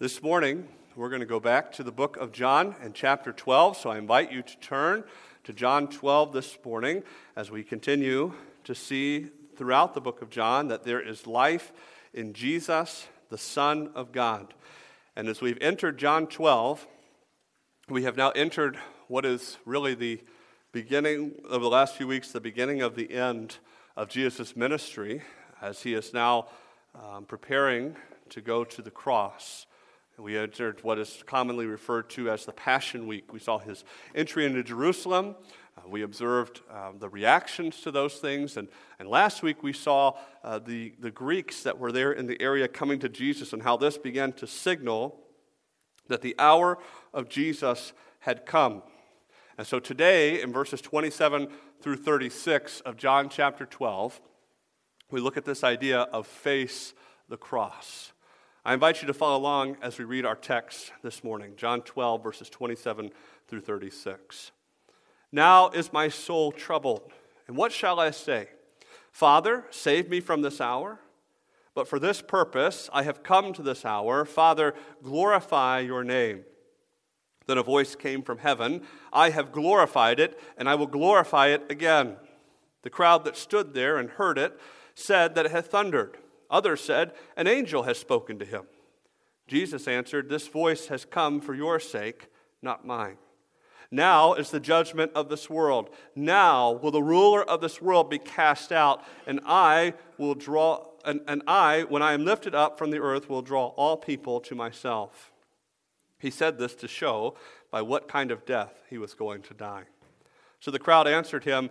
This morning, we're going to go back to the book of John and chapter 12. So I invite you to turn to John 12 this morning as we continue to see throughout the book of John that there is life in Jesus, the Son of God. And as we've entered John 12, we have now entered what is really the beginning of the last few weeks, the beginning of the end of Jesus' ministry, as he is now um, preparing to go to the cross. We entered what is commonly referred to as the Passion Week. We saw his entry into Jerusalem. Uh, we observed um, the reactions to those things. And, and last week we saw uh, the, the Greeks that were there in the area coming to Jesus and how this began to signal that the hour of Jesus had come. And so today, in verses 27 through 36 of John chapter 12, we look at this idea of face the cross. I invite you to follow along as we read our text this morning, John 12, verses 27 through 36. Now is my soul troubled, and what shall I say? Father, save me from this hour. But for this purpose I have come to this hour. Father, glorify your name. Then a voice came from heaven I have glorified it, and I will glorify it again. The crowd that stood there and heard it said that it had thundered. Others said, An angel has spoken to him. Jesus answered, This voice has come for your sake, not mine. Now is the judgment of this world. Now will the ruler of this world be cast out, and I will draw, and, and I, when I am lifted up from the earth, will draw all people to myself. He said this to show by what kind of death he was going to die. So the crowd answered him,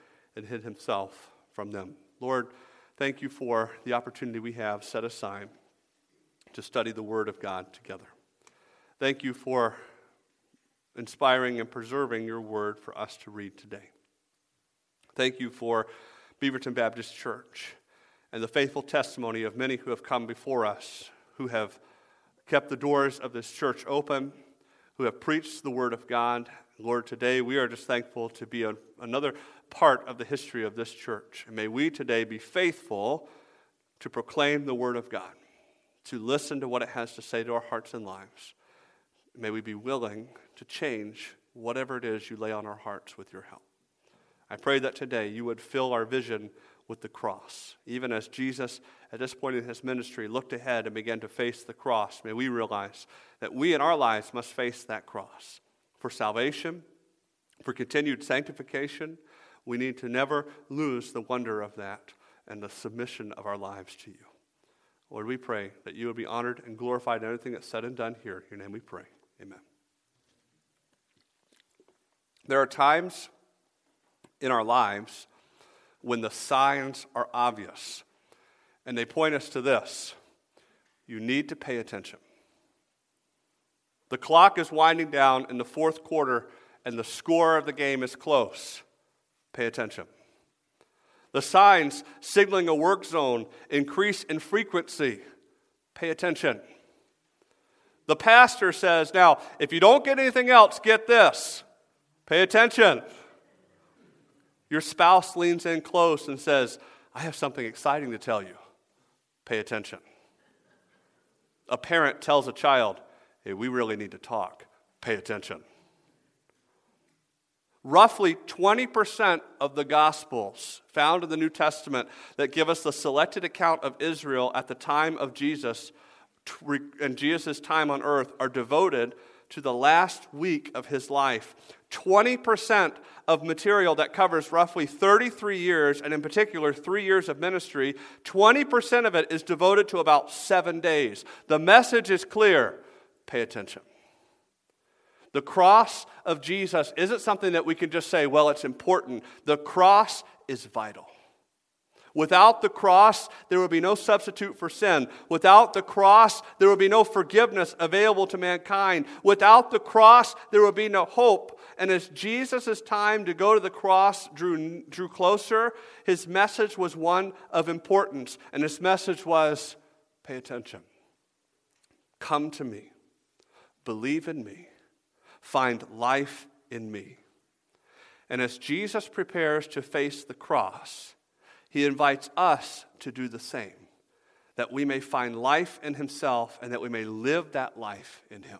and hid himself from them. Lord, thank you for the opportunity we have set aside to study the Word of God together. Thank you for inspiring and preserving your Word for us to read today. Thank you for Beaverton Baptist Church and the faithful testimony of many who have come before us, who have kept the doors of this church open, who have preached the Word of God. Lord, today we are just thankful to be another part of the history of this church. And may we today be faithful to proclaim the Word of God, to listen to what it has to say to our hearts and lives. May we be willing to change whatever it is you lay on our hearts with your help. I pray that today you would fill our vision with the cross. Even as Jesus, at this point in his ministry, looked ahead and began to face the cross, may we realize that we in our lives must face that cross for salvation, for continued sanctification, we need to never lose the wonder of that and the submission of our lives to you. Lord, we pray that you would be honored and glorified in everything that's said and done here. In your name we pray. Amen. There are times in our lives when the signs are obvious, and they point us to this you need to pay attention. The clock is winding down in the fourth quarter, and the score of the game is close. Pay attention. The signs signaling a work zone increase in frequency. Pay attention. The pastor says, Now, if you don't get anything else, get this. Pay attention. Your spouse leans in close and says, I have something exciting to tell you. Pay attention. A parent tells a child, Hey, we really need to talk. Pay attention. Roughly 20% of the Gospels found in the New Testament that give us the selected account of Israel at the time of Jesus and Jesus' time on earth are devoted to the last week of his life. 20% of material that covers roughly 33 years, and in particular, three years of ministry, 20% of it is devoted to about seven days. The message is clear pay attention. The cross of Jesus isn't something that we can just say, well, it's important. The cross is vital. Without the cross, there would be no substitute for sin. Without the cross, there would be no forgiveness available to mankind. Without the cross, there would be no hope. And as Jesus' time to go to the cross drew, drew closer, his message was one of importance. And his message was pay attention. Come to me. Believe in me. Find life in me. And as Jesus prepares to face the cross, he invites us to do the same, that we may find life in himself and that we may live that life in him.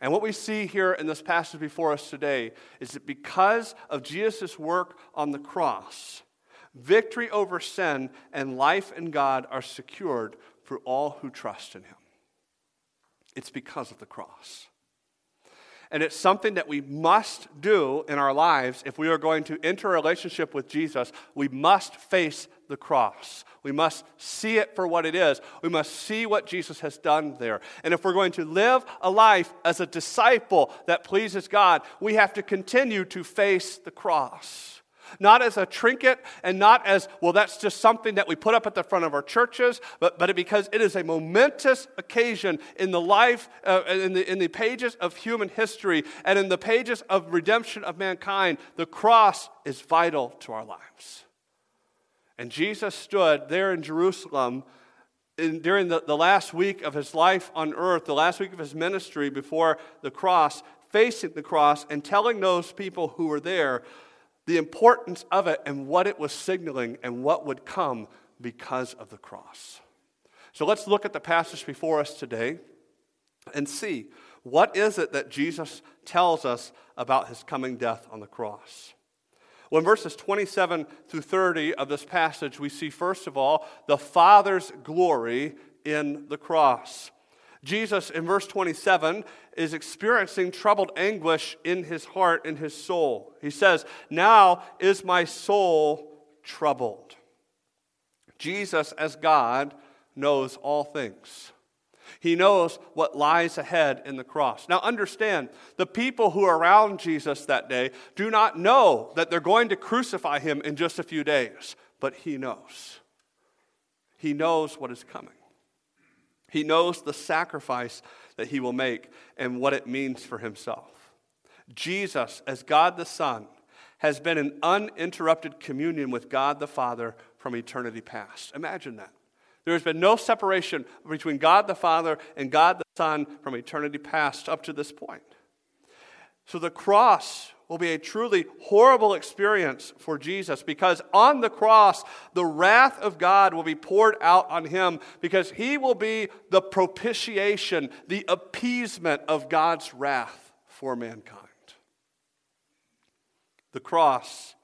And what we see here in this passage before us today is that because of Jesus' work on the cross, victory over sin and life in God are secured for all who trust in him. It's because of the cross. And it's something that we must do in our lives if we are going to enter a relationship with Jesus. We must face the cross. We must see it for what it is. We must see what Jesus has done there. And if we're going to live a life as a disciple that pleases God, we have to continue to face the cross. Not as a trinket and not as, well, that's just something that we put up at the front of our churches, but, but because it is a momentous occasion in the life, uh, in, the, in the pages of human history and in the pages of redemption of mankind. The cross is vital to our lives. And Jesus stood there in Jerusalem in, during the, the last week of his life on earth, the last week of his ministry before the cross, facing the cross and telling those people who were there the importance of it and what it was signaling and what would come because of the cross. So let's look at the passage before us today and see what is it that Jesus tells us about his coming death on the cross. Well, in verses 27 through 30 of this passage, we see, first of all, the Father's glory in the cross. Jesus, in verse 27, is experiencing troubled anguish in his heart, in his soul. He says, Now is my soul troubled. Jesus, as God, knows all things. He knows what lies ahead in the cross. Now, understand, the people who are around Jesus that day do not know that they're going to crucify him in just a few days, but he knows. He knows what is coming. He knows the sacrifice that he will make and what it means for himself. Jesus, as God the Son, has been in uninterrupted communion with God the Father from eternity past. Imagine that. There has been no separation between God the Father and God the Son from eternity past up to this point. So the cross will be a truly horrible experience for Jesus because on the cross, the wrath of God will be poured out on him because he will be the propitiation, the appeasement of God's wrath for mankind. The cross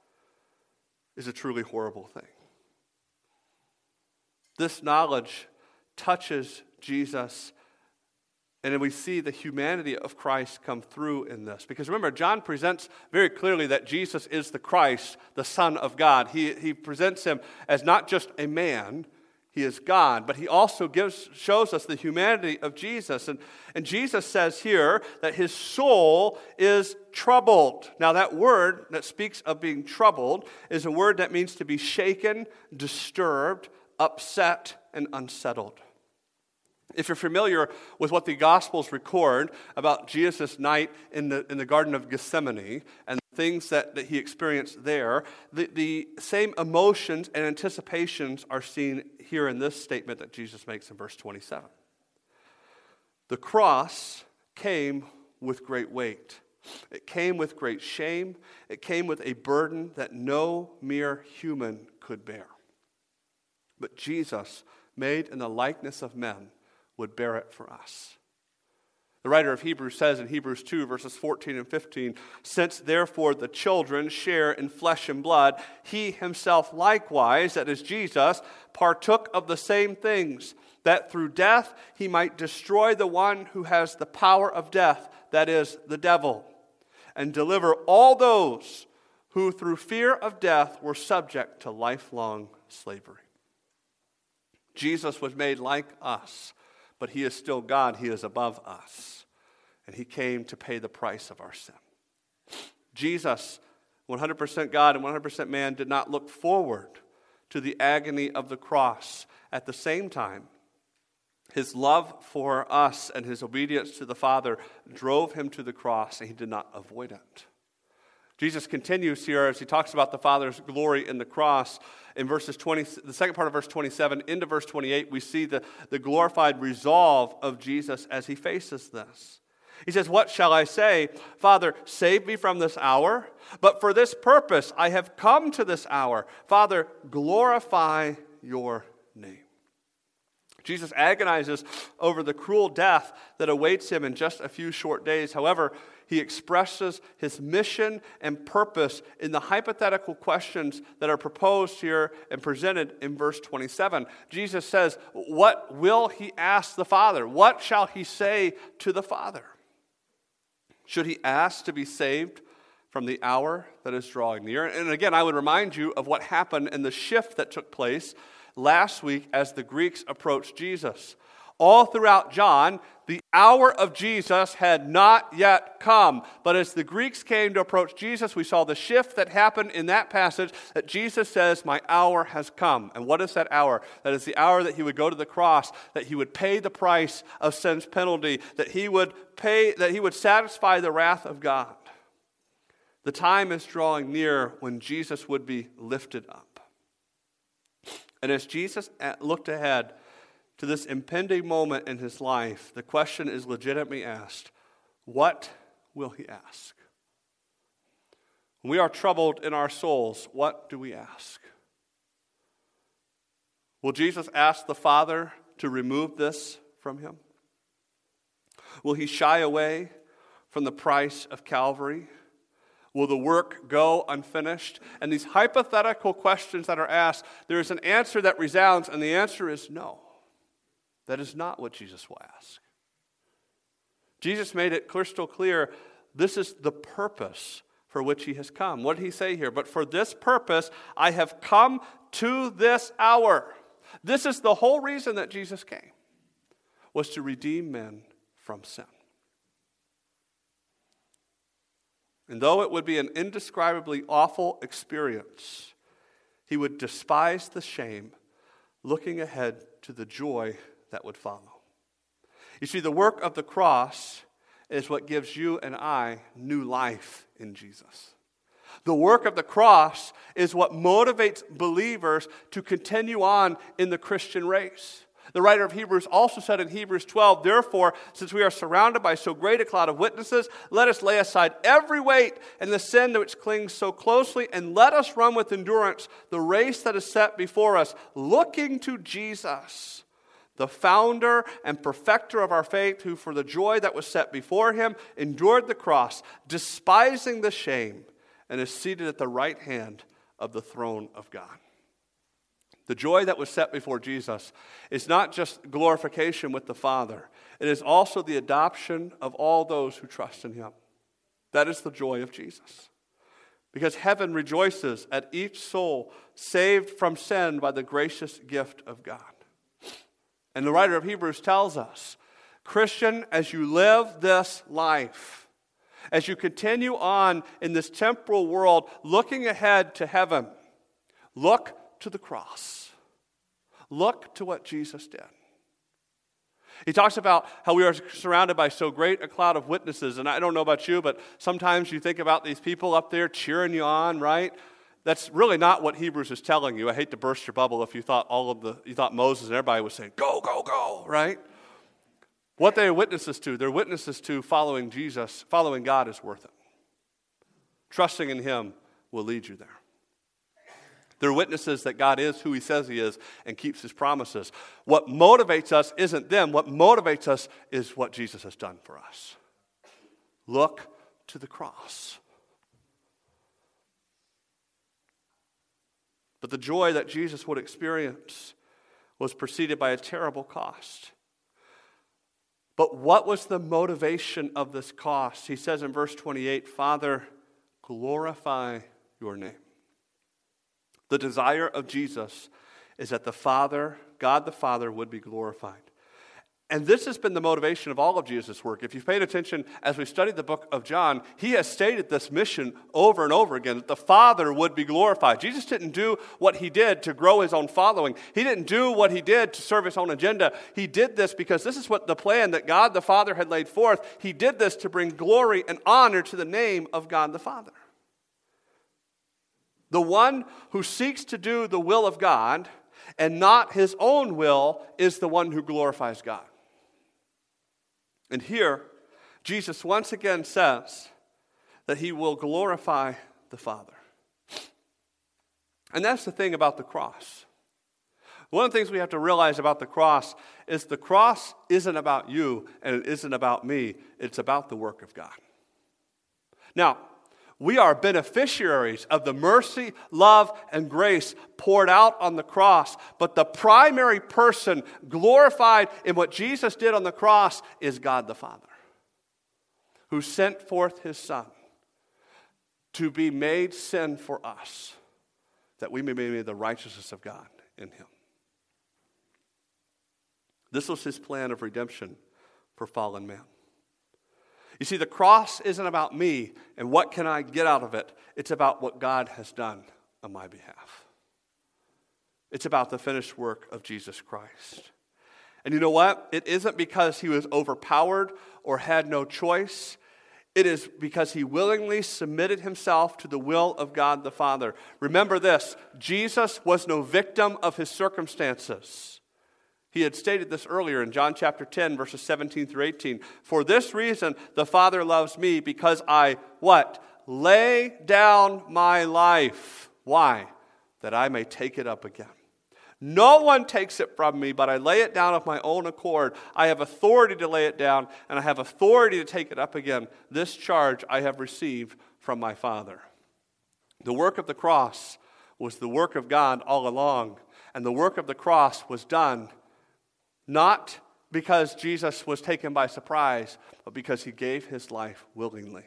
is a truly horrible thing. This knowledge touches Jesus and then we see the humanity of Christ come through in this. Because remember, John presents very clearly that Jesus is the Christ, the Son of God. He, he presents him as not just a man, he is God, but he also gives, shows us the humanity of Jesus. And, and Jesus says here that his soul is troubled. Now, that word that speaks of being troubled is a word that means to be shaken, disturbed, upset, and unsettled. If you're familiar with what the Gospels record about Jesus' night in the, in the Garden of Gethsemane and things that, that he experienced there, the, the same emotions and anticipations are seen here in this statement that Jesus makes in verse 27. The cross came with great weight. It came with great shame. It came with a burden that no mere human could bear. But Jesus, made in the likeness of men, would bear it for us. The writer of Hebrews says in Hebrews 2, verses 14 and 15, Since therefore the children share in flesh and blood, he himself likewise, that is Jesus, partook of the same things, that through death he might destroy the one who has the power of death, that is, the devil, and deliver all those who through fear of death were subject to lifelong slavery. Jesus was made like us but he is still God. He is above us. And he came to pay the price of our sin. Jesus, 100% God and 100% man, did not look forward to the agony of the cross. At the same time, his love for us and his obedience to the Father drove him to the cross, and he did not avoid it. Jesus continues here as he talks about the Father's glory in the cross. In verses 20, the second part of verse 27 into verse 28, we see the, the glorified resolve of Jesus as he faces this. He says, What shall I say? Father, save me from this hour. But for this purpose I have come to this hour. Father, glorify your name. Jesus agonizes over the cruel death that awaits him in just a few short days. However, he expresses his mission and purpose in the hypothetical questions that are proposed here and presented in verse 27. Jesus says, What will he ask the Father? What shall he say to the Father? Should he ask to be saved from the hour that is drawing near? And again, I would remind you of what happened and the shift that took place last week as the Greeks approached Jesus. All throughout John, the hour of Jesus had not yet come. But as the Greeks came to approach Jesus, we saw the shift that happened in that passage that Jesus says, My hour has come. And what is that hour? That is the hour that he would go to the cross, that he would pay the price of sin's penalty, that he would pay, that he would satisfy the wrath of God. The time is drawing near when Jesus would be lifted up. And as Jesus looked ahead to this impending moment in his life, the question is legitimately asked what will he ask? When we are troubled in our souls, what do we ask? Will Jesus ask the Father to remove this from him? Will he shy away from the price of Calvary? Will the work go unfinished? And these hypothetical questions that are asked, there is an answer that resounds, and the answer is no. That is not what Jesus will ask. Jesus made it crystal clear this is the purpose for which he has come. What did he say here? But for this purpose I have come to this hour. This is the whole reason that Jesus came, was to redeem men from sin. And though it would be an indescribably awful experience, he would despise the shame, looking ahead to the joy that would follow. You see, the work of the cross is what gives you and I new life in Jesus. The work of the cross is what motivates believers to continue on in the Christian race. The writer of Hebrews also said in Hebrews 12, Therefore, since we are surrounded by so great a cloud of witnesses, let us lay aside every weight and the sin which clings so closely, and let us run with endurance the race that is set before us, looking to Jesus, the founder and perfecter of our faith, who for the joy that was set before him endured the cross, despising the shame, and is seated at the right hand of the throne of God. The joy that was set before Jesus is not just glorification with the Father, it is also the adoption of all those who trust in Him. That is the joy of Jesus. Because heaven rejoices at each soul saved from sin by the gracious gift of God. And the writer of Hebrews tells us Christian, as you live this life, as you continue on in this temporal world, looking ahead to heaven, look to the cross. Look to what Jesus did. He talks about how we are surrounded by so great a cloud of witnesses. And I don't know about you, but sometimes you think about these people up there cheering you on, right? That's really not what Hebrews is telling you. I hate to burst your bubble if you thought all of the you thought Moses and everybody was saying, go, go, go, right? What they are witnesses to, they're witnesses to following Jesus, following God is worth it. Trusting in Him will lead you there. They're witnesses that God is who He says He is and keeps His promises. What motivates us isn't them, what motivates us is what Jesus has done for us. Look to the cross. But the joy that Jesus would experience was preceded by a terrible cost. But what was the motivation of this cost? He says in verse 28 Father, glorify your name. The desire of Jesus is that the Father, God the Father, would be glorified. And this has been the motivation of all of Jesus' work. If you've paid attention as we studied the book of John, he has stated this mission over and over again that the Father would be glorified. Jesus didn't do what he did to grow his own following, he didn't do what he did to serve his own agenda. He did this because this is what the plan that God the Father had laid forth. He did this to bring glory and honor to the name of God the Father. The one who seeks to do the will of God and not his own will is the one who glorifies God. And here, Jesus once again says that he will glorify the Father. And that's the thing about the cross. One of the things we have to realize about the cross is the cross isn't about you and it isn't about me, it's about the work of God. Now, we are beneficiaries of the mercy, love, and grace poured out on the cross. But the primary person glorified in what Jesus did on the cross is God the Father, who sent forth his Son to be made sin for us, that we may be made the righteousness of God in him. This was his plan of redemption for fallen man. You see, the cross isn't about me and what can I get out of it. It's about what God has done on my behalf. It's about the finished work of Jesus Christ. And you know what? It isn't because he was overpowered or had no choice. It is because he willingly submitted himself to the will of God the Father. Remember this Jesus was no victim of his circumstances. He had stated this earlier in John chapter 10, verses 17 through 18. For this reason, the Father loves me because I, what? Lay down my life. Why? That I may take it up again. No one takes it from me, but I lay it down of my own accord. I have authority to lay it down, and I have authority to take it up again. This charge I have received from my Father. The work of the cross was the work of God all along, and the work of the cross was done not because Jesus was taken by surprise, but because he gave his life willingly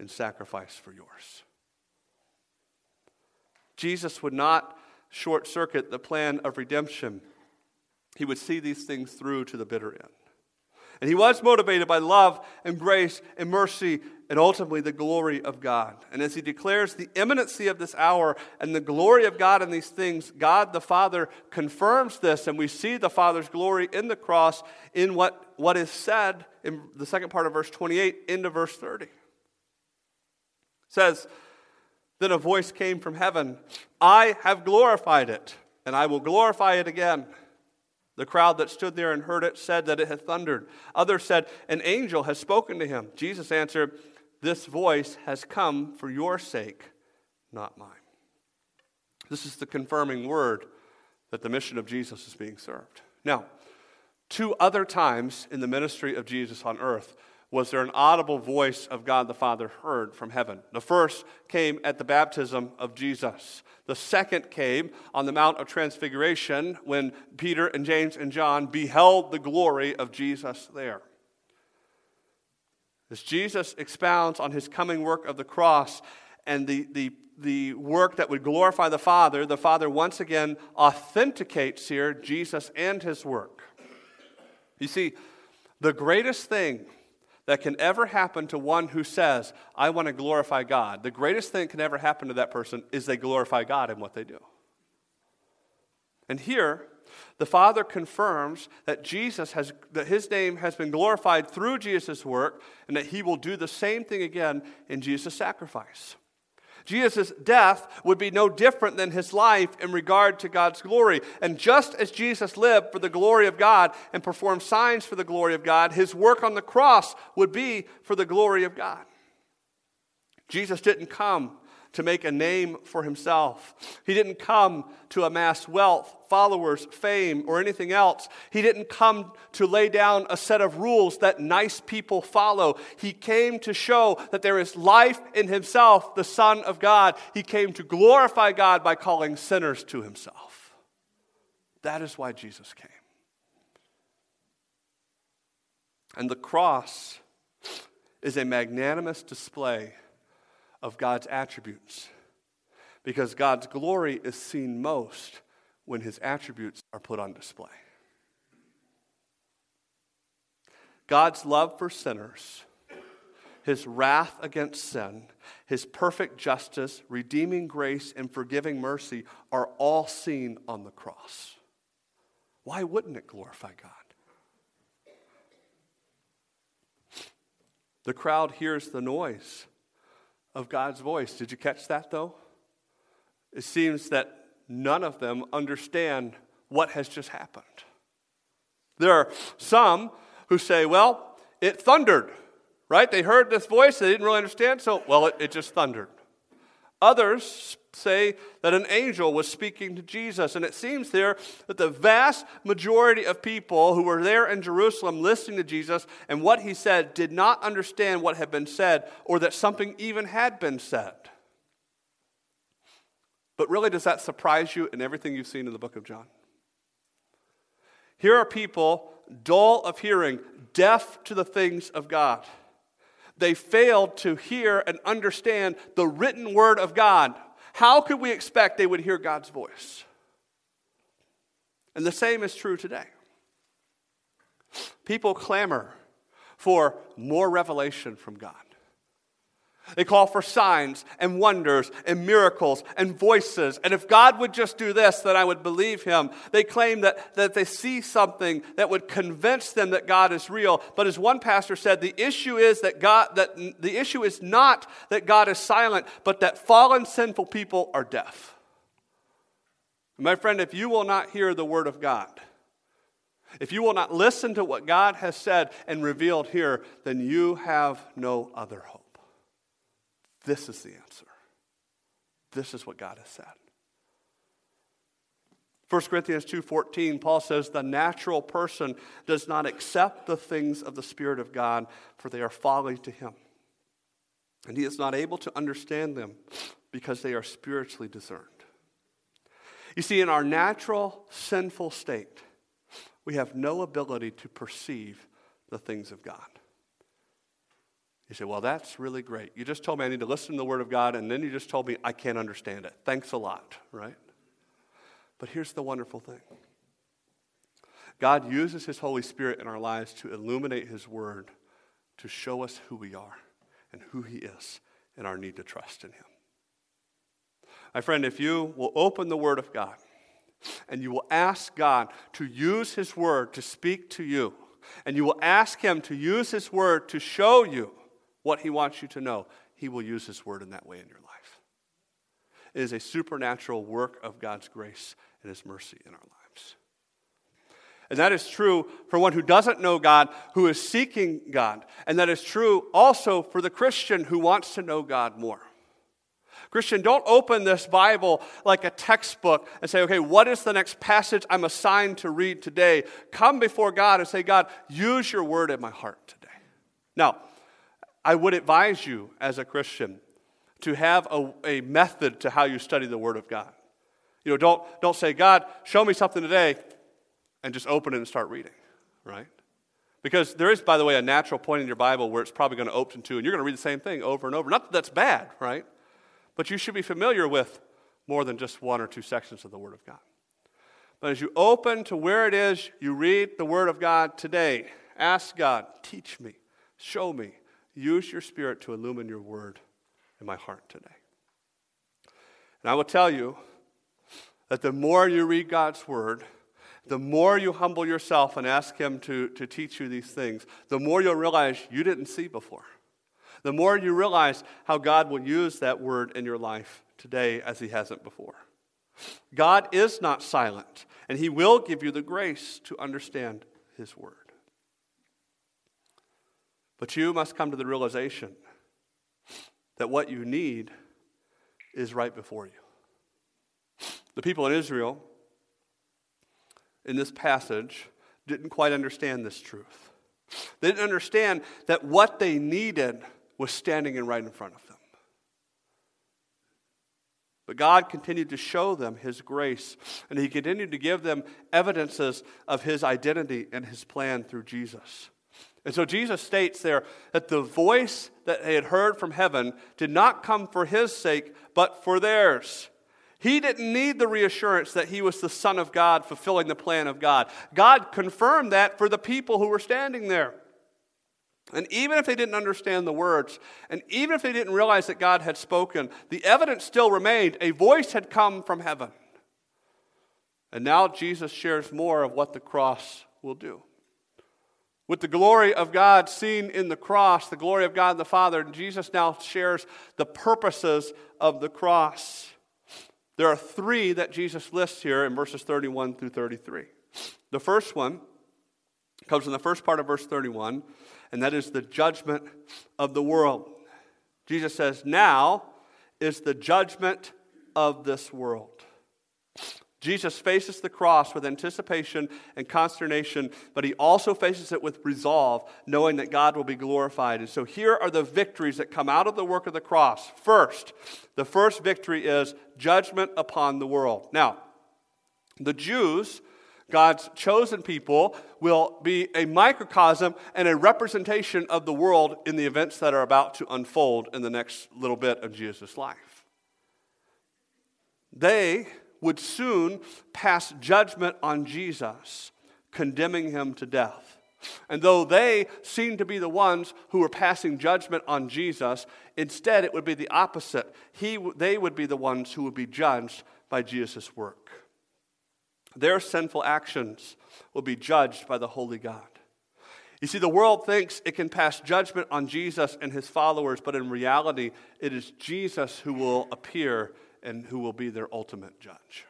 in sacrifice for yours. Jesus would not short circuit the plan of redemption, he would see these things through to the bitter end. And he was motivated by love and grace and mercy and ultimately the glory of God. And as he declares the imminency of this hour and the glory of God in these things, God the Father confirms this, and we see the Father's glory in the cross in what, what is said in the second part of verse 28 into verse 30. It says, Then a voice came from heaven I have glorified it, and I will glorify it again. The crowd that stood there and heard it said that it had thundered. Others said, An angel has spoken to him. Jesus answered, This voice has come for your sake, not mine. This is the confirming word that the mission of Jesus is being served. Now, two other times in the ministry of Jesus on earth, was there an audible voice of God the Father heard from heaven. The first came at the baptism of Jesus. The second came on the Mount of Transfiguration when Peter and James and John beheld the glory of Jesus there. As Jesus expounds on his coming work of the cross and the, the, the work that would glorify the Father, the Father once again authenticates here Jesus and his work. You see, the greatest thing that can ever happen to one who says, I want to glorify God, the greatest thing that can ever happen to that person is they glorify God in what they do. And here, the Father confirms that Jesus has that his name has been glorified through Jesus' work and that he will do the same thing again in Jesus' sacrifice. Jesus' death would be no different than his life in regard to God's glory. And just as Jesus lived for the glory of God and performed signs for the glory of God, his work on the cross would be for the glory of God. Jesus didn't come to make a name for himself. He didn't come to amass wealth, followers, fame, or anything else. He didn't come to lay down a set of rules that nice people follow. He came to show that there is life in himself, the Son of God. He came to glorify God by calling sinners to himself. That is why Jesus came. And the cross is a magnanimous display of God's attributes. Because God's glory is seen most when his attributes are put on display. God's love for sinners, his wrath against sin, his perfect justice, redeeming grace, and forgiving mercy are all seen on the cross. Why wouldn't it glorify God? The crowd hears the noise of God's voice. Did you catch that though? It seems that none of them understand what has just happened. There are some who say, well, it thundered, right? They heard this voice, they didn't really understand, so, well, it, it just thundered. Others say that an angel was speaking to Jesus. And it seems there that the vast majority of people who were there in Jerusalem listening to Jesus and what he said did not understand what had been said or that something even had been said. But really, does that surprise you in everything you've seen in the book of John? Here are people dull of hearing, deaf to the things of God. They failed to hear and understand the written word of God how could we expect they would hear God's voice? And the same is true today. People clamor for more revelation from God. They call for signs and wonders and miracles and voices. And if God would just do this, then I would believe him. They claim that, that they see something that would convince them that God is real. But as one pastor said, the issue is that God that the issue is not that God is silent, but that fallen sinful people are deaf. My friend, if you will not hear the word of God, if you will not listen to what God has said and revealed here, then you have no other hope. This is the answer. This is what God has said. 1 Corinthians 2:14 Paul says the natural person does not accept the things of the spirit of God for they are folly to him. And he is not able to understand them because they are spiritually discerned. You see in our natural sinful state we have no ability to perceive the things of God. You say, Well, that's really great. You just told me I need to listen to the Word of God, and then you just told me I can't understand it. Thanks a lot, right? But here's the wonderful thing God uses His Holy Spirit in our lives to illuminate His Word, to show us who we are and who He is, and our need to trust in Him. My friend, if you will open the Word of God and you will ask God to use His Word to speak to you, and you will ask Him to use His Word to show you what He wants you to know, He will use His word in that way in your life. It is a supernatural work of God's grace and His mercy in our lives. And that is true for one who doesn't know God, who is seeking God. And that is true also for the Christian who wants to know God more. Christian, don't open this Bible like a textbook and say, okay, what is the next passage I'm assigned to read today? Come before God and say, God, use your word in my heart today. Now, I would advise you as a Christian to have a, a method to how you study the Word of God. You know, don't, don't say, God, show me something today, and just open it and start reading, right? Because there is, by the way, a natural point in your Bible where it's probably going to open to, and you're going to read the same thing over and over. Not that that's bad, right? But you should be familiar with more than just one or two sections of the Word of God. But as you open to where it is you read the Word of God today, ask God, teach me, show me, Use your spirit to illumine your word in my heart today. And I will tell you that the more you read God's word, the more you humble yourself and ask Him to, to teach you these things, the more you'll realize you didn't see before. The more you realize how God will use that word in your life today as He hasn't before. God is not silent, and He will give you the grace to understand His word. But you must come to the realization that what you need is right before you. The people in Israel, in this passage, didn't quite understand this truth. They didn't understand that what they needed was standing in right in front of them. But God continued to show them His grace, and He continued to give them evidences of His identity and His plan through Jesus. And so Jesus states there that the voice that they had heard from heaven did not come for his sake, but for theirs. He didn't need the reassurance that he was the Son of God fulfilling the plan of God. God confirmed that for the people who were standing there. And even if they didn't understand the words, and even if they didn't realize that God had spoken, the evidence still remained. A voice had come from heaven. And now Jesus shares more of what the cross will do. With the glory of God seen in the cross, the glory of God the Father, and Jesus now shares the purposes of the cross. There are three that Jesus lists here in verses 31 through 33. The first one comes in the first part of verse 31, and that is the judgment of the world. Jesus says, Now is the judgment of this world. Jesus faces the cross with anticipation and consternation, but he also faces it with resolve, knowing that God will be glorified. And so here are the victories that come out of the work of the cross. First, the first victory is judgment upon the world. Now, the Jews, God's chosen people, will be a microcosm and a representation of the world in the events that are about to unfold in the next little bit of Jesus' life. They would soon pass judgment on Jesus, condemning him to death. And though they seemed to be the ones who were passing judgment on Jesus, instead it would be the opposite. He, they would be the ones who would be judged by Jesus' work. Their sinful actions will be judged by the holy God. You see, the world thinks it can pass judgment on Jesus and his followers, but in reality, it is Jesus who will appear and who will be their ultimate judge.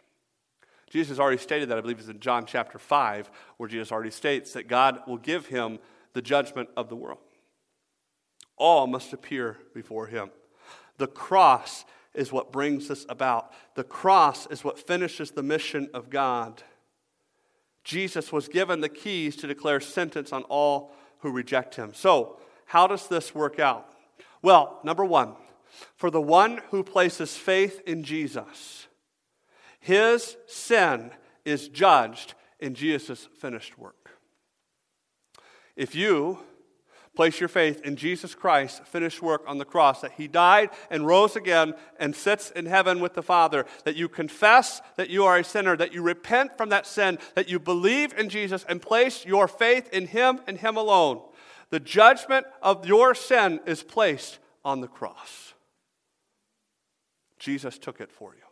Jesus has already stated that, I believe it's in John chapter 5, where Jesus already states that God will give him the judgment of the world. All must appear before him. The cross is what brings this about. The cross is what finishes the mission of God. Jesus was given the keys to declare sentence on all who reject him. So, how does this work out? Well, number one, for the one who places faith in Jesus, his sin is judged in Jesus' finished work. If you place your faith in Jesus Christ's finished work on the cross, that he died and rose again and sits in heaven with the Father, that you confess that you are a sinner, that you repent from that sin, that you believe in Jesus and place your faith in him and him alone, the judgment of your sin is placed on the cross. Jesus took it for you.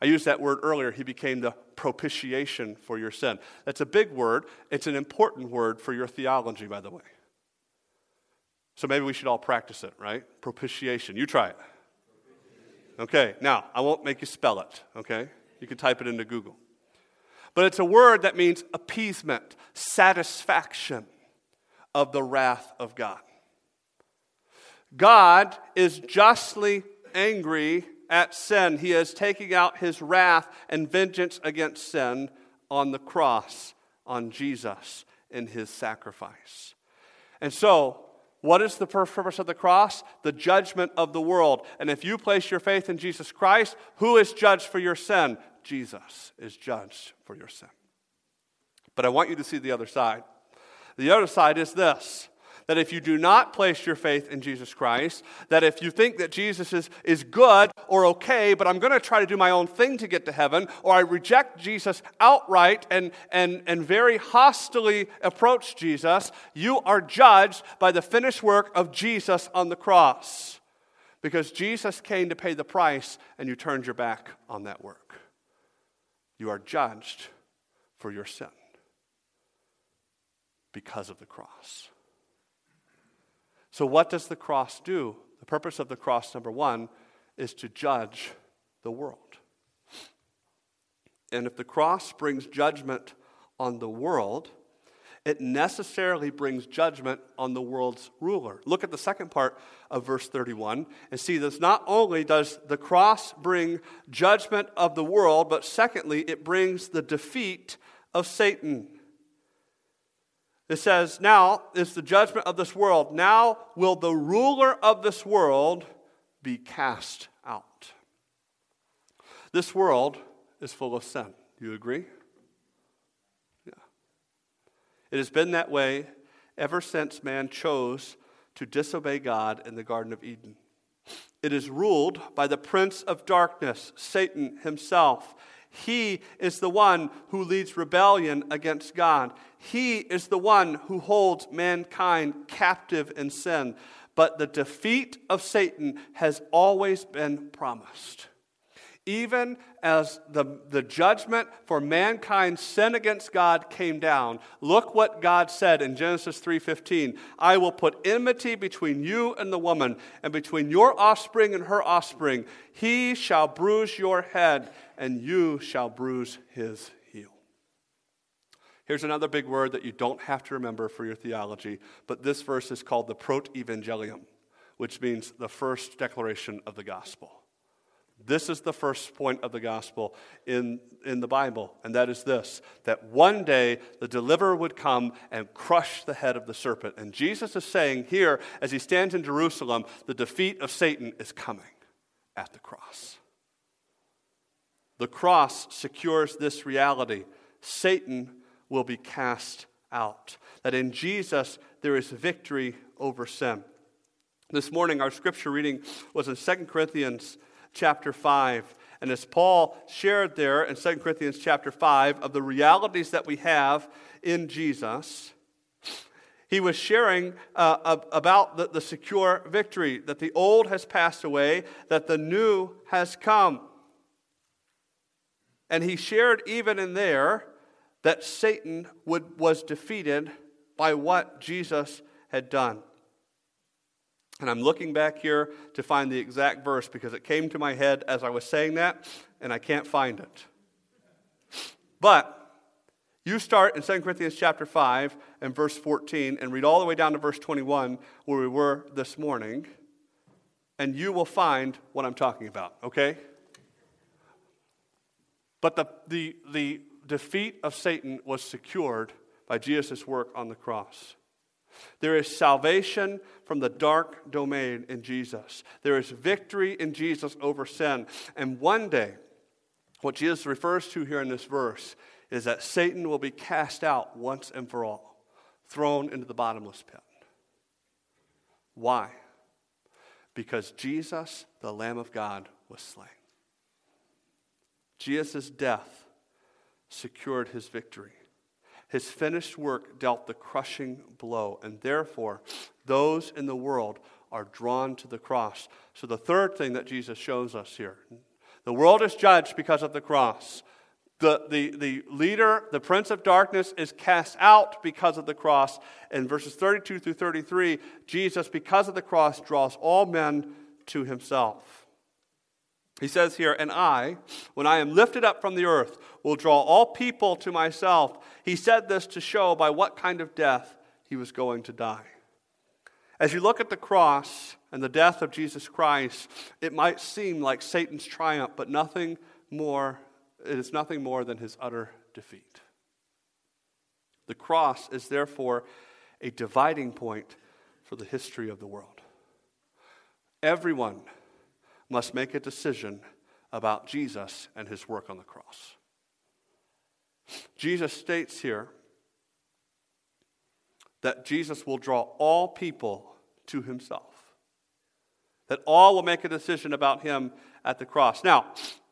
I used that word earlier. He became the propitiation for your sin. That's a big word. It's an important word for your theology, by the way. So maybe we should all practice it, right? Propitiation. You try it. Okay, now, I won't make you spell it, okay? You can type it into Google. But it's a word that means appeasement, satisfaction of the wrath of God. God is justly angry at sin. He is taking out his wrath and vengeance against sin on the cross, on Jesus in his sacrifice. And so, what is the purpose of the cross? The judgment of the world. And if you place your faith in Jesus Christ, who is judged for your sin? Jesus is judged for your sin. But I want you to see the other side. The other side is this that if you do not place your faith in Jesus Christ, that if you think that Jesus is, is good or okay, but I'm going to try to do my own thing to get to heaven, or I reject Jesus outright and, and, and very hostily approach Jesus, you are judged by the finished work of Jesus on the cross. Because Jesus came to pay the price and you turned your back on that work. You are judged for your sin because of the cross. So, what does the cross do? The purpose of the cross, number one, is to judge the world. And if the cross brings judgment on the world, it necessarily brings judgment on the world's ruler. Look at the second part of verse 31 and see this not only does the cross bring judgment of the world, but secondly, it brings the defeat of Satan. It says, Now is the judgment of this world. Now will the ruler of this world be cast out. This world is full of sin. Do you agree? Yeah. It has been that way ever since man chose to disobey God in the Garden of Eden. It is ruled by the prince of darkness, Satan himself. He is the one who leads rebellion against God. He is the one who holds mankind captive in sin. But the defeat of Satan has always been promised even as the, the judgment for mankind's sin against god came down look what god said in genesis 3.15 i will put enmity between you and the woman and between your offspring and her offspring he shall bruise your head and you shall bruise his heel here's another big word that you don't have to remember for your theology but this verse is called the proto-evangelium which means the first declaration of the gospel this is the first point of the gospel in, in the Bible, and that is this that one day the deliverer would come and crush the head of the serpent. And Jesus is saying here, as he stands in Jerusalem, the defeat of Satan is coming at the cross. The cross secures this reality Satan will be cast out. That in Jesus there is victory over sin. This morning, our scripture reading was in 2 Corinthians chapter 5. And as Paul shared there in 2 Corinthians chapter 5 of the realities that we have in Jesus, he was sharing uh, about the, the secure victory that the old has passed away, that the new has come. And he shared even in there that Satan would, was defeated by what Jesus had done. And I'm looking back here to find the exact verse because it came to my head as I was saying that, and I can't find it. But you start in 2 Corinthians chapter 5 and verse 14 and read all the way down to verse 21 where we were this morning, and you will find what I'm talking about, okay? But the, the, the defeat of Satan was secured by Jesus' work on the cross. There is salvation from the dark domain in Jesus. There is victory in Jesus over sin. And one day, what Jesus refers to here in this verse is that Satan will be cast out once and for all, thrown into the bottomless pit. Why? Because Jesus, the Lamb of God, was slain. Jesus' death secured his victory. His finished work dealt the crushing blow, and therefore, those in the world are drawn to the cross. So, the third thing that Jesus shows us here the world is judged because of the cross. The, the, the leader, the prince of darkness, is cast out because of the cross. In verses 32 through 33, Jesus, because of the cross, draws all men to himself. He says here, And I, when I am lifted up from the earth, will draw all people to myself. He said this to show by what kind of death he was going to die. As you look at the cross and the death of Jesus Christ, it might seem like Satan's triumph, but nothing more, it is nothing more than his utter defeat. The cross is therefore a dividing point for the history of the world. Everyone must make a decision about Jesus and his work on the cross. Jesus states here that Jesus will draw all people to himself, that all will make a decision about him at the cross. Now,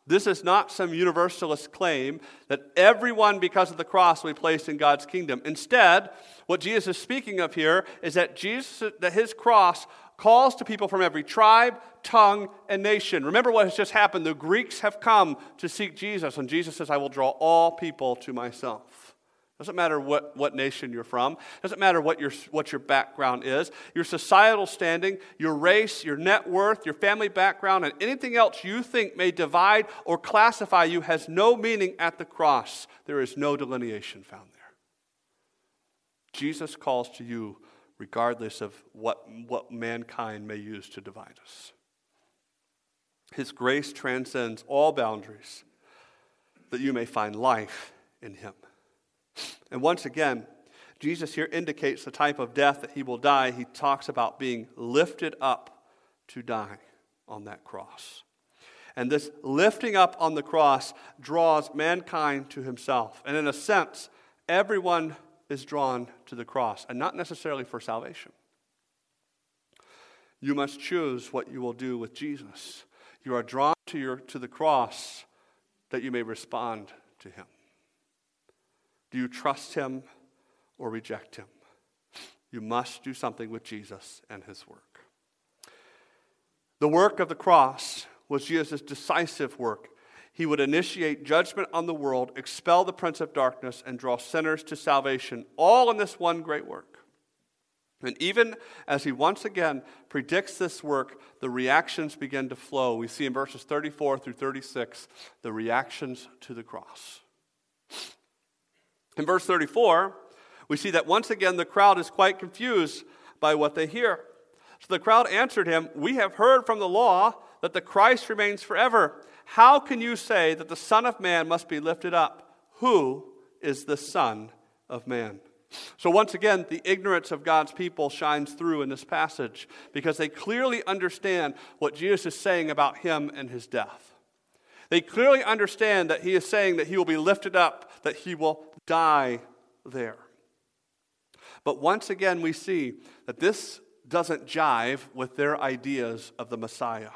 this is not some universalist claim that everyone, because of the cross, will be placed in God's kingdom. Instead, what Jesus is speaking of here is that Jesus, that his cross calls to people from every tribe, tongue, and nation. Remember what has just happened. The Greeks have come to seek Jesus, and Jesus says, I will draw all people to myself. Doesn't matter what, what nation you're from. Doesn't matter what your, what your background is. Your societal standing, your race, your net worth, your family background, and anything else you think may divide or classify you has no meaning at the cross. There is no delineation found there. Jesus calls to you regardless of what, what mankind may use to divide us. His grace transcends all boundaries that you may find life in him. And once again, Jesus here indicates the type of death that he will die. He talks about being lifted up to die on that cross. And this lifting up on the cross draws mankind to himself. And in a sense, everyone is drawn to the cross, and not necessarily for salvation. You must choose what you will do with Jesus. You are drawn to, your, to the cross that you may respond to him. Do you trust him or reject him? You must do something with Jesus and his work. The work of the cross was Jesus' decisive work. He would initiate judgment on the world, expel the prince of darkness, and draw sinners to salvation, all in this one great work. And even as he once again predicts this work, the reactions begin to flow. We see in verses 34 through 36 the reactions to the cross. In verse 34, we see that once again the crowd is quite confused by what they hear. So the crowd answered him, We have heard from the law that the Christ remains forever. How can you say that the Son of Man must be lifted up? Who is the Son of Man? So, once again, the ignorance of God's people shines through in this passage because they clearly understand what Jesus is saying about him and his death. They clearly understand that he is saying that he will be lifted up, that he will die there. But once again, we see that this doesn't jive with their ideas of the Messiah.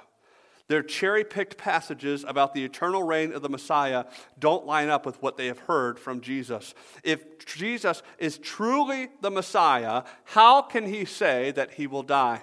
Their cherry picked passages about the eternal reign of the Messiah don't line up with what they have heard from Jesus. If Jesus is truly the Messiah, how can he say that he will die?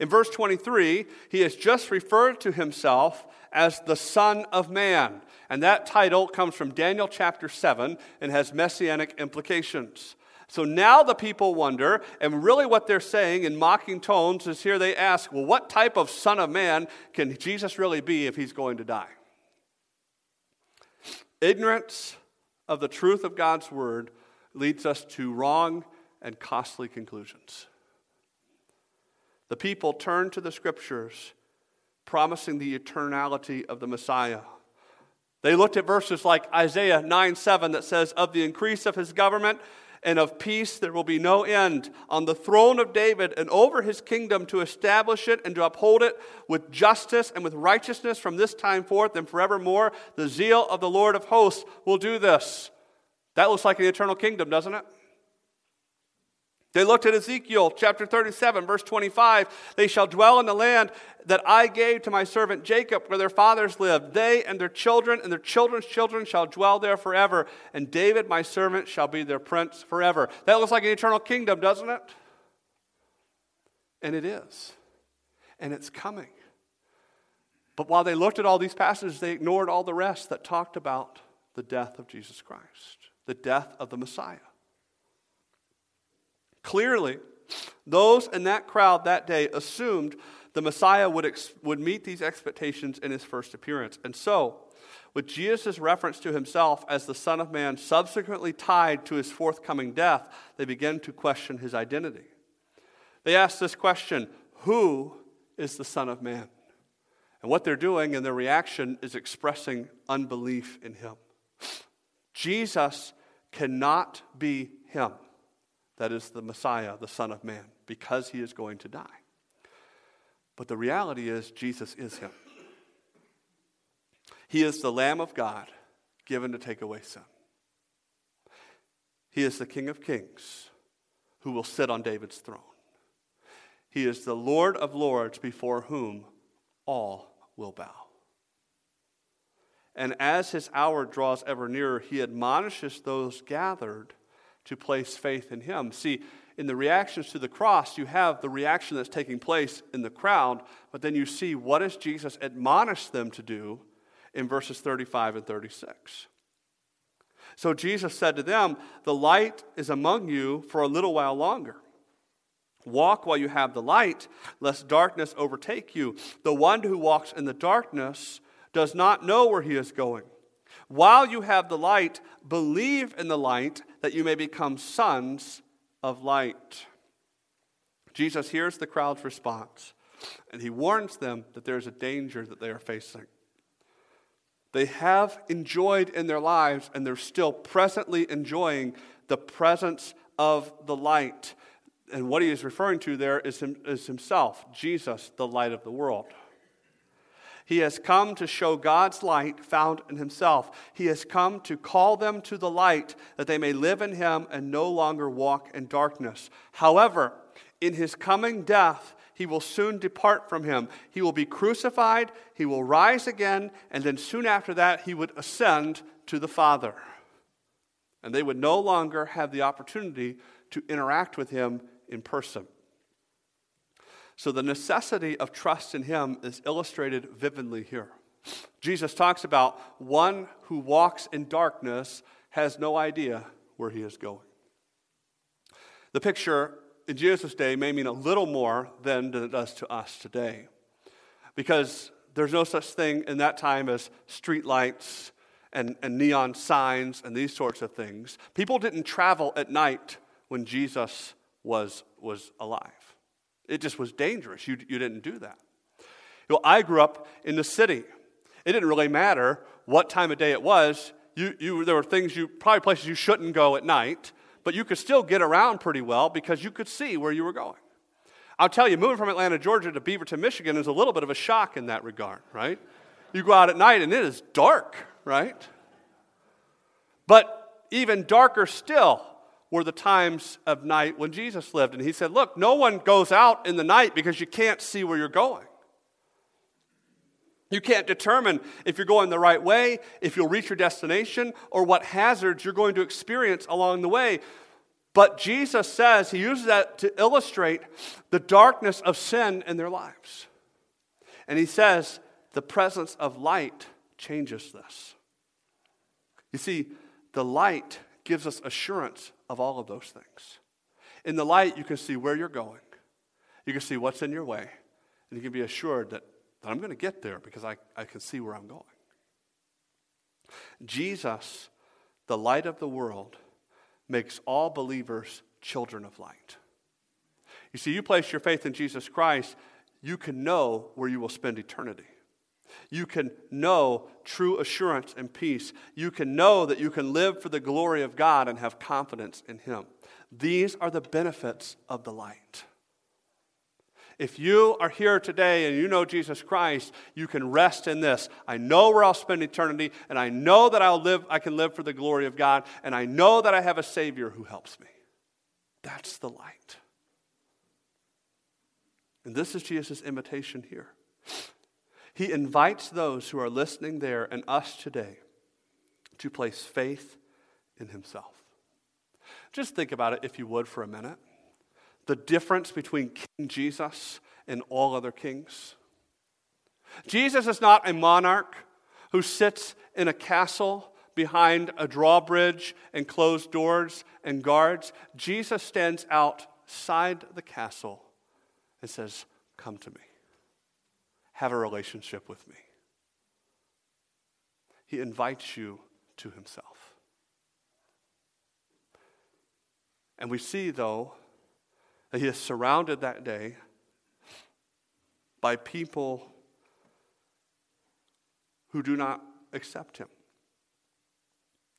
In verse 23, he has just referred to himself as the Son of Man. And that title comes from Daniel chapter 7 and has messianic implications. So now the people wonder, and really what they're saying in mocking tones is here they ask, well, what type of Son of Man can Jesus really be if he's going to die? Ignorance of the truth of God's word leads us to wrong and costly conclusions. The people turn to the scriptures, promising the eternality of the Messiah. They looked at verses like Isaiah 9 7 that says, Of the increase of his government and of peace there will be no end on the throne of David and over his kingdom to establish it and to uphold it with justice and with righteousness from this time forth and forevermore. The zeal of the Lord of hosts will do this. That looks like an eternal kingdom, doesn't it? They looked at Ezekiel chapter 37, verse 25. They shall dwell in the land that I gave to my servant Jacob, where their fathers lived. They and their children and their children's children shall dwell there forever. And David, my servant, shall be their prince forever. That looks like an eternal kingdom, doesn't it? And it is. And it's coming. But while they looked at all these passages, they ignored all the rest that talked about the death of Jesus Christ, the death of the Messiah. Clearly, those in that crowd that day assumed the Messiah would, ex- would meet these expectations in his first appearance. And so, with Jesus' reference to himself as the Son of Man subsequently tied to his forthcoming death, they begin to question his identity. They ask this question Who is the Son of Man? And what they're doing in their reaction is expressing unbelief in him. Jesus cannot be him that is the Messiah, the Son of Man, because he is going to die. But the reality is, Jesus is him. He is the Lamb of God given to take away sin. He is the King of Kings who will sit on David's throne. He is the Lord of Lords before whom all will bow. And as his hour draws ever nearer, he admonishes those gathered to place faith in him. See, in the reactions to the cross, you have the reaction that's taking place in the crowd, but then you see what does Jesus admonish them to do in verses 35 and 36. So Jesus said to them, The light is among you for a little while longer. Walk while you have the light, lest darkness overtake you. The one who walks in the darkness does not know where he is going. While you have the light, believe in the light that you may become sons of light. Jesus hears the crowd's response and he warns them that there is a danger that they are facing. They have enjoyed in their lives and they're still presently enjoying the presence of the light. And what he is referring to there is, him, is himself, Jesus, the light of the world. He has come to show God's light found in himself. He has come to call them to the light that they may live in him and no longer walk in darkness. However, in his coming death, he will soon depart from him. He will be crucified, he will rise again, and then soon after that, he would ascend to the Father. And they would no longer have the opportunity to interact with him in person. So the necessity of trust in him is illustrated vividly here. Jesus talks about one who walks in darkness has no idea where he is going. The picture in Jesus' day may mean a little more than it does to us today. Because there's no such thing in that time as street lights and, and neon signs and these sorts of things. People didn't travel at night when Jesus was, was alive. It just was dangerous. You, you didn't do that. You know, I grew up in the city. It didn't really matter what time of day it was. You, you, there were things you, probably places you shouldn't go at night, but you could still get around pretty well because you could see where you were going. I'll tell you, moving from Atlanta, Georgia to Beaverton, Michigan is a little bit of a shock in that regard, right? You go out at night and it is dark, right? But even darker still were the times of night when Jesus lived. And he said, Look, no one goes out in the night because you can't see where you're going. You can't determine if you're going the right way, if you'll reach your destination, or what hazards you're going to experience along the way. But Jesus says, He uses that to illustrate the darkness of sin in their lives. And He says, the presence of light changes this. You see, the light gives us assurance of all of those things. In the light, you can see where you're going, you can see what's in your way, and you can be assured that, that I'm going to get there because I, I can see where I'm going. Jesus, the light of the world, makes all believers children of light. You see, you place your faith in Jesus Christ, you can know where you will spend eternity. You can know true assurance and peace. You can know that you can live for the glory of God and have confidence in Him. These are the benefits of the light. If you are here today and you know Jesus Christ, you can rest in this. I know where I'll spend eternity, and I know that I'll live, I can live for the glory of God, and I know that I have a Savior who helps me. That's the light. And this is Jesus' invitation here. He invites those who are listening there and us today to place faith in Himself. Just think about it, if you would, for a minute. The difference between King Jesus and all other kings. Jesus is not a monarch who sits in a castle behind a drawbridge and closed doors and guards. Jesus stands outside the castle and says, Come to me have a relationship with me. He invites you to himself. And we see, though, that he is surrounded that day by people who do not accept him.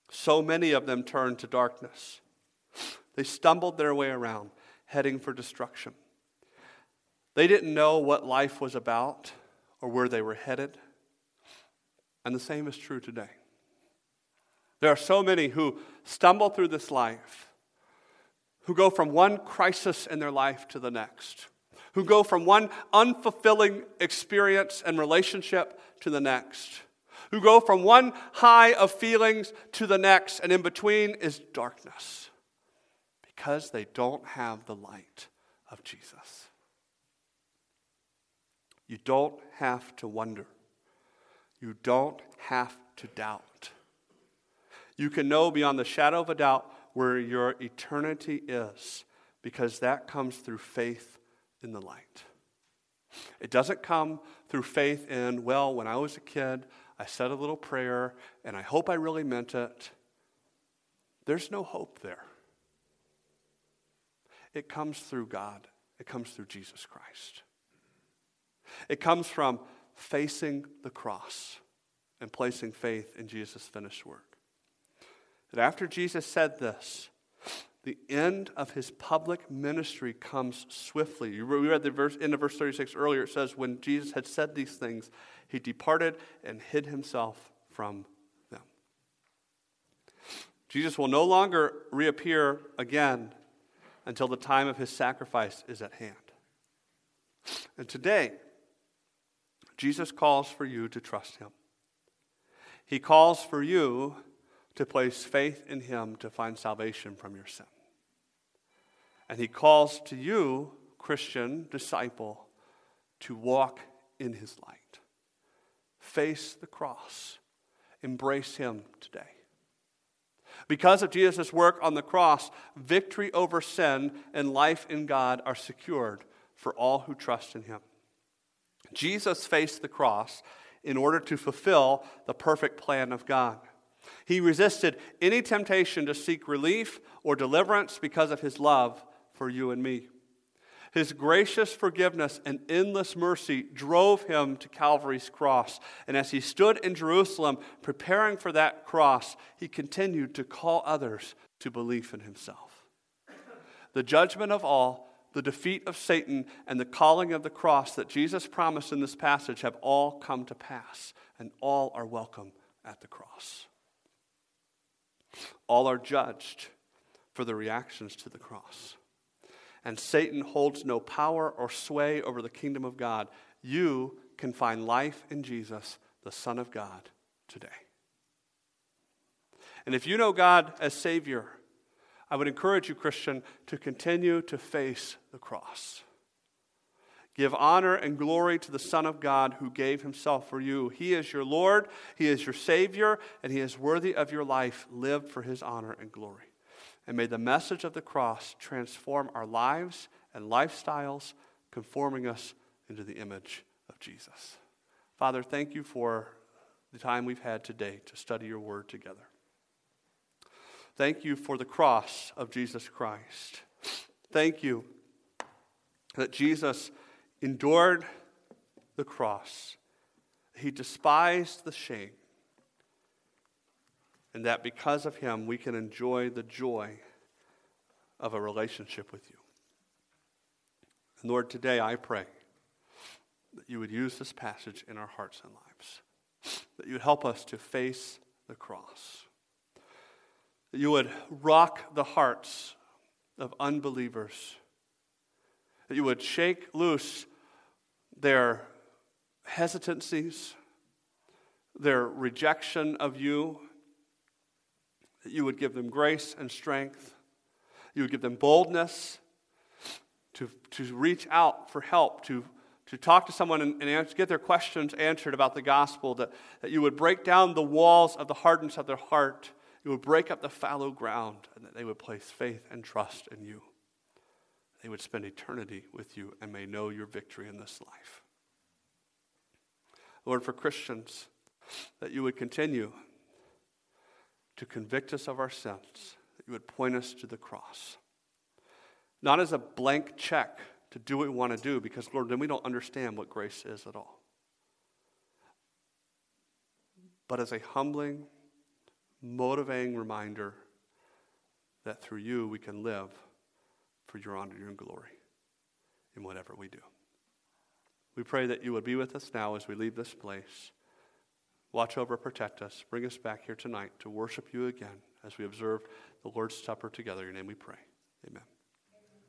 So many of them turned to darkness. They stumbled their way around, heading for destruction. They didn't know what life was about or where they were headed. And the same is true today. There are so many who stumble through this life, who go from one crisis in their life to the next, who go from one unfulfilling experience and relationship to the next, who go from one high of feelings to the next, and in between is darkness because they don't have the light of Jesus. You don't have to wonder. You don't have to doubt. You can know beyond the shadow of a doubt where your eternity is because that comes through faith in the light. It doesn't come through faith in, well, when I was a kid, I said a little prayer and I hope I really meant it. There's no hope there. It comes through God, it comes through Jesus Christ. It comes from facing the cross and placing faith in Jesus' finished work. That after Jesus said this, the end of his public ministry comes swiftly. We read the verse, of verse 36 earlier. It says, When Jesus had said these things, he departed and hid himself from them. Jesus will no longer reappear again until the time of his sacrifice is at hand. And today, Jesus calls for you to trust him. He calls for you to place faith in him to find salvation from your sin. And he calls to you, Christian disciple, to walk in his light. Face the cross. Embrace him today. Because of Jesus' work on the cross, victory over sin and life in God are secured for all who trust in him. Jesus faced the cross in order to fulfill the perfect plan of God. He resisted any temptation to seek relief or deliverance because of his love for you and me. His gracious forgiveness and endless mercy drove him to Calvary's cross. And as he stood in Jerusalem preparing for that cross, he continued to call others to belief in himself. The judgment of all, the defeat of Satan, and the calling of the cross that Jesus promised in this passage have all come to pass, and all are welcome at the cross. All are judged for their reactions to the cross and Satan holds no power or sway over the kingdom of God, you can find life in Jesus, the Son of God, today. And if you know God as Savior, I would encourage you, Christian, to continue to face the cross. Give honor and glory to the Son of God who gave himself for you. He is your Lord, He is your Savior, and He is worthy of your life. Live for His honor and glory. And may the message of the cross transform our lives and lifestyles, conforming us into the image of Jesus. Father, thank you for the time we've had today to study your word together. Thank you for the cross of Jesus Christ. Thank you that Jesus endured the cross, he despised the shame and that because of him we can enjoy the joy of a relationship with you. And Lord, today I pray that you would use this passage in our hearts and lives, that you would help us to face the cross, that you would rock the hearts of unbelievers, that you would shake loose their hesitancies, their rejection of you that you would give them grace and strength. You would give them boldness to, to reach out for help, to, to talk to someone and, and get their questions answered about the gospel, that, that you would break down the walls of the hardness of their heart. You would break up the fallow ground, and that they would place faith and trust in you. They would spend eternity with you and may know your victory in this life. Lord, for Christians, that you would continue to convict us of our sins, that you would point us to the cross. Not as a blank check to do what we want to do, because, Lord, then we don't understand what grace is at all. But as a humbling, motivating reminder that through you we can live for your honor and glory in whatever we do. We pray that you would be with us now as we leave this place. Watch over, protect us. Bring us back here tonight to worship you again as we observe the Lord's Supper together. In your name we pray. Amen.